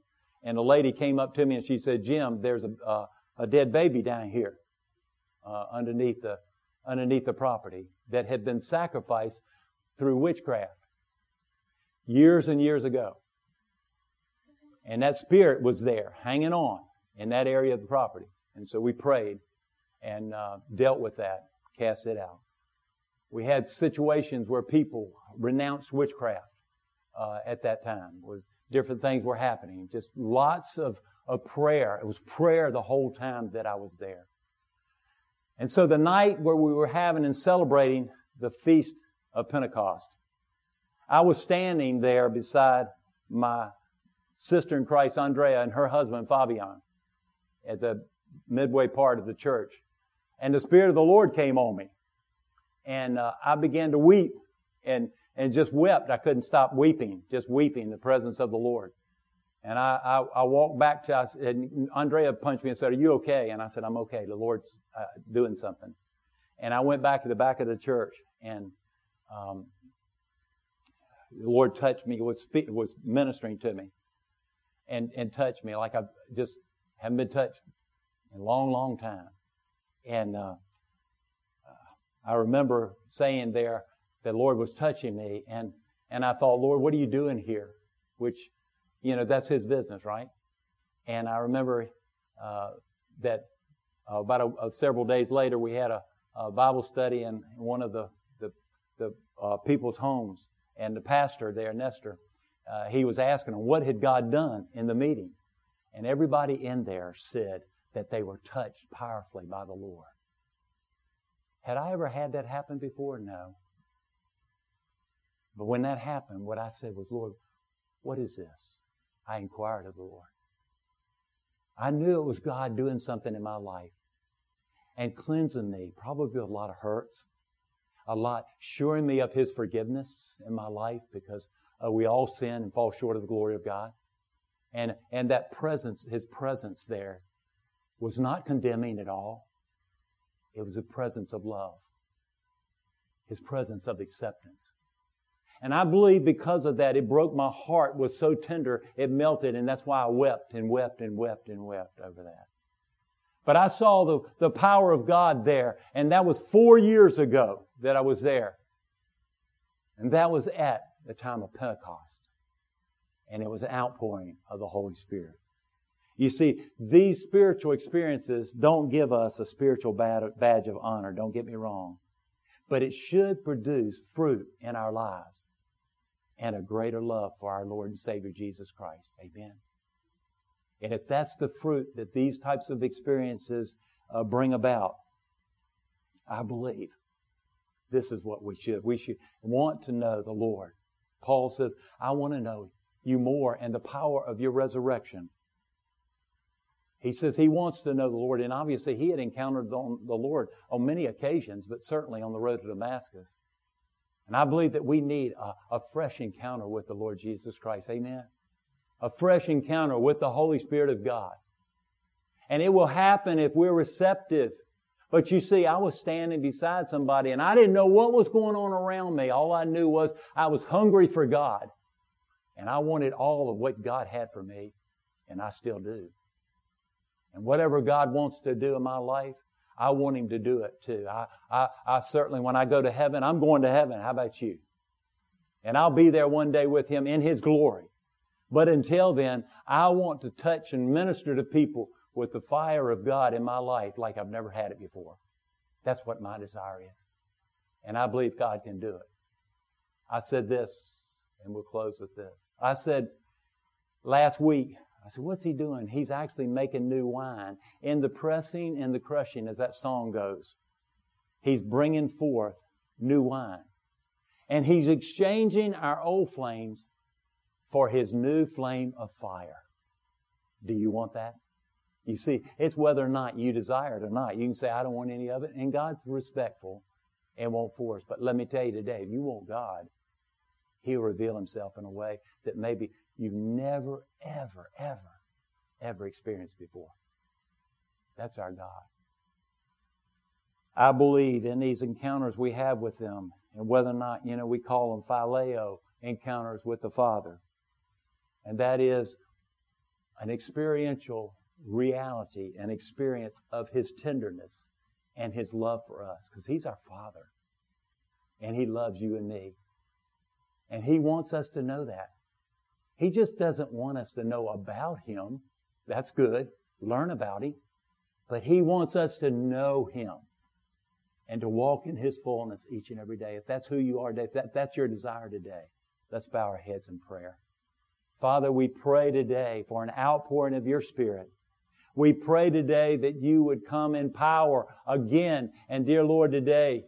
and a lady came up to me and she said, Jim, there's a, uh, a dead baby down here uh, underneath, the, underneath the property that had been sacrificed through witchcraft years and years ago. And that spirit was there, hanging on in that area of the property. And so we prayed and uh, dealt with that, cast it out. We had situations where people renounced witchcraft uh, at that time. Was different things were happening. Just lots of, of prayer. It was prayer the whole time that I was there. And so the night where we were having and celebrating the feast of Pentecost, I was standing there beside my sister in Christ, Andrea, and her husband, Fabian, at the midway part of the church. And the Spirit of the Lord came on me and uh, I began to weep and and just wept. I couldn't stop weeping, just weeping in the presence of the Lord. And I, I, I walked back to, us, and Andrea punched me and said, Are you okay? And I said, I'm okay. The Lord's uh, doing something. And I went back to the back of the church, and um, the Lord touched me, was, was ministering to me, and, and touched me like I just haven't been touched in a long, long time. And uh, I remember saying there, that Lord was touching me, and And I thought, Lord, what are you doing here? Which, you know, that's his business, right? And I remember uh, that uh, about a, a several days later, we had a, a Bible study in one of the the, the uh, people's homes, and the pastor there, Nestor, uh, he was asking them what had God done in the meeting, and everybody in there said that they were touched powerfully by the Lord. Had I ever had that happen before? No. But when that happened, what I said was, Lord, what is this? I inquired of the Lord. I knew it was God doing something in my life and cleansing me, probably a lot of hurts, a lot assuring me of His forgiveness in my life because uh, we all sin and fall short of the glory of God. And, and that presence, His presence there, was not condemning at all. It was a presence of love, His presence of acceptance. And I believe because of that, it broke my heart, was so tender, it melted, and that's why I wept and wept and wept and wept over that. But I saw the, the power of God there, and that was four years ago that I was there. And that was at the time of Pentecost. And it was an outpouring of the Holy Spirit. You see, these spiritual experiences don't give us a spiritual badge of honor, don't get me wrong. But it should produce fruit in our lives and a greater love for our Lord and Savior Jesus Christ. Amen. And if that's the fruit that these types of experiences uh, bring about, I believe this is what we should. We should want to know the Lord. Paul says, I want to know you more and the power of your resurrection. He says he wants to know the Lord, and obviously he had encountered the Lord on many occasions, but certainly on the road to Damascus. And I believe that we need a, a fresh encounter with the Lord Jesus Christ. Amen. A fresh encounter with the Holy Spirit of God. And it will happen if we're receptive. But you see, I was standing beside somebody and I didn't know what was going on around me. All I knew was I was hungry for God. And I wanted all of what God had for me. And I still do. And whatever God wants to do in my life, I want him to do it too. I, I, I certainly, when I go to heaven, I'm going to heaven. How about you? And I'll be there one day with him in his glory. But until then, I want to touch and minister to people with the fire of God in my life like I've never had it before. That's what my desire is. And I believe God can do it. I said this, and we'll close with this. I said last week, I said, What's he doing? He's actually making new wine. In the pressing and the crushing, as that song goes, he's bringing forth new wine. And he's exchanging our old flames for his new flame of fire. Do you want that? You see, it's whether or not you desire it or not. You can say, I don't want any of it, and God's respectful and won't force. But let me tell you today, if you want God, He'll reveal Himself in a way that maybe you've never, ever, ever, ever experienced before. That's our God. I believe in these encounters we have with them, and whether or not, you know, we call them phileo encounters with the Father. And that is an experiential reality, and experience of His tenderness and His love for us, because He's our Father. And He loves you and me. And He wants us to know that. He just doesn't want us to know about Him. That's good. Learn about Him. But He wants us to know Him and to walk in His fullness each and every day. If that's who you are today, if that, that's your desire today, let's bow our heads in prayer. Father, we pray today for an outpouring of your Spirit. We pray today that you would come in power again. And dear Lord, today,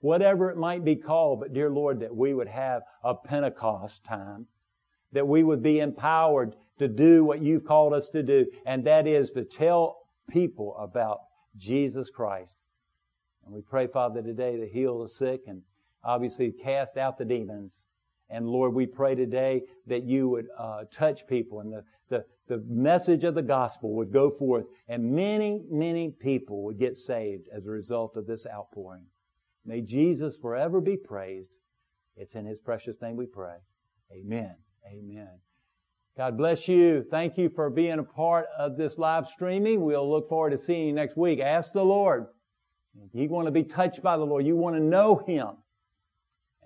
whatever it might be called, but dear Lord, that we would have a Pentecost time that we would be empowered to do what you've called us to do, and that is to tell people about Jesus Christ. And we pray, Father, today to heal the sick and obviously cast out the demons. And Lord, we pray today that you would uh, touch people and the, the, the message of the gospel would go forth and many, many people would get saved as a result of this outpouring. May Jesus forever be praised. It's in his precious name we pray. Amen. Amen. God bless you. Thank you for being a part of this live streaming. We'll look forward to seeing you next week. Ask the Lord. If you want to be touched by the Lord, you want to know Him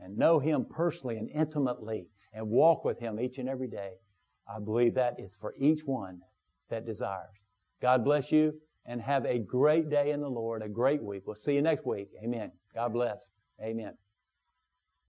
and know Him personally and intimately and walk with Him each and every day, I believe that is for each one that desires. God bless you and have a great day in the Lord, a great week. We'll see you next week. Amen. God bless. Amen.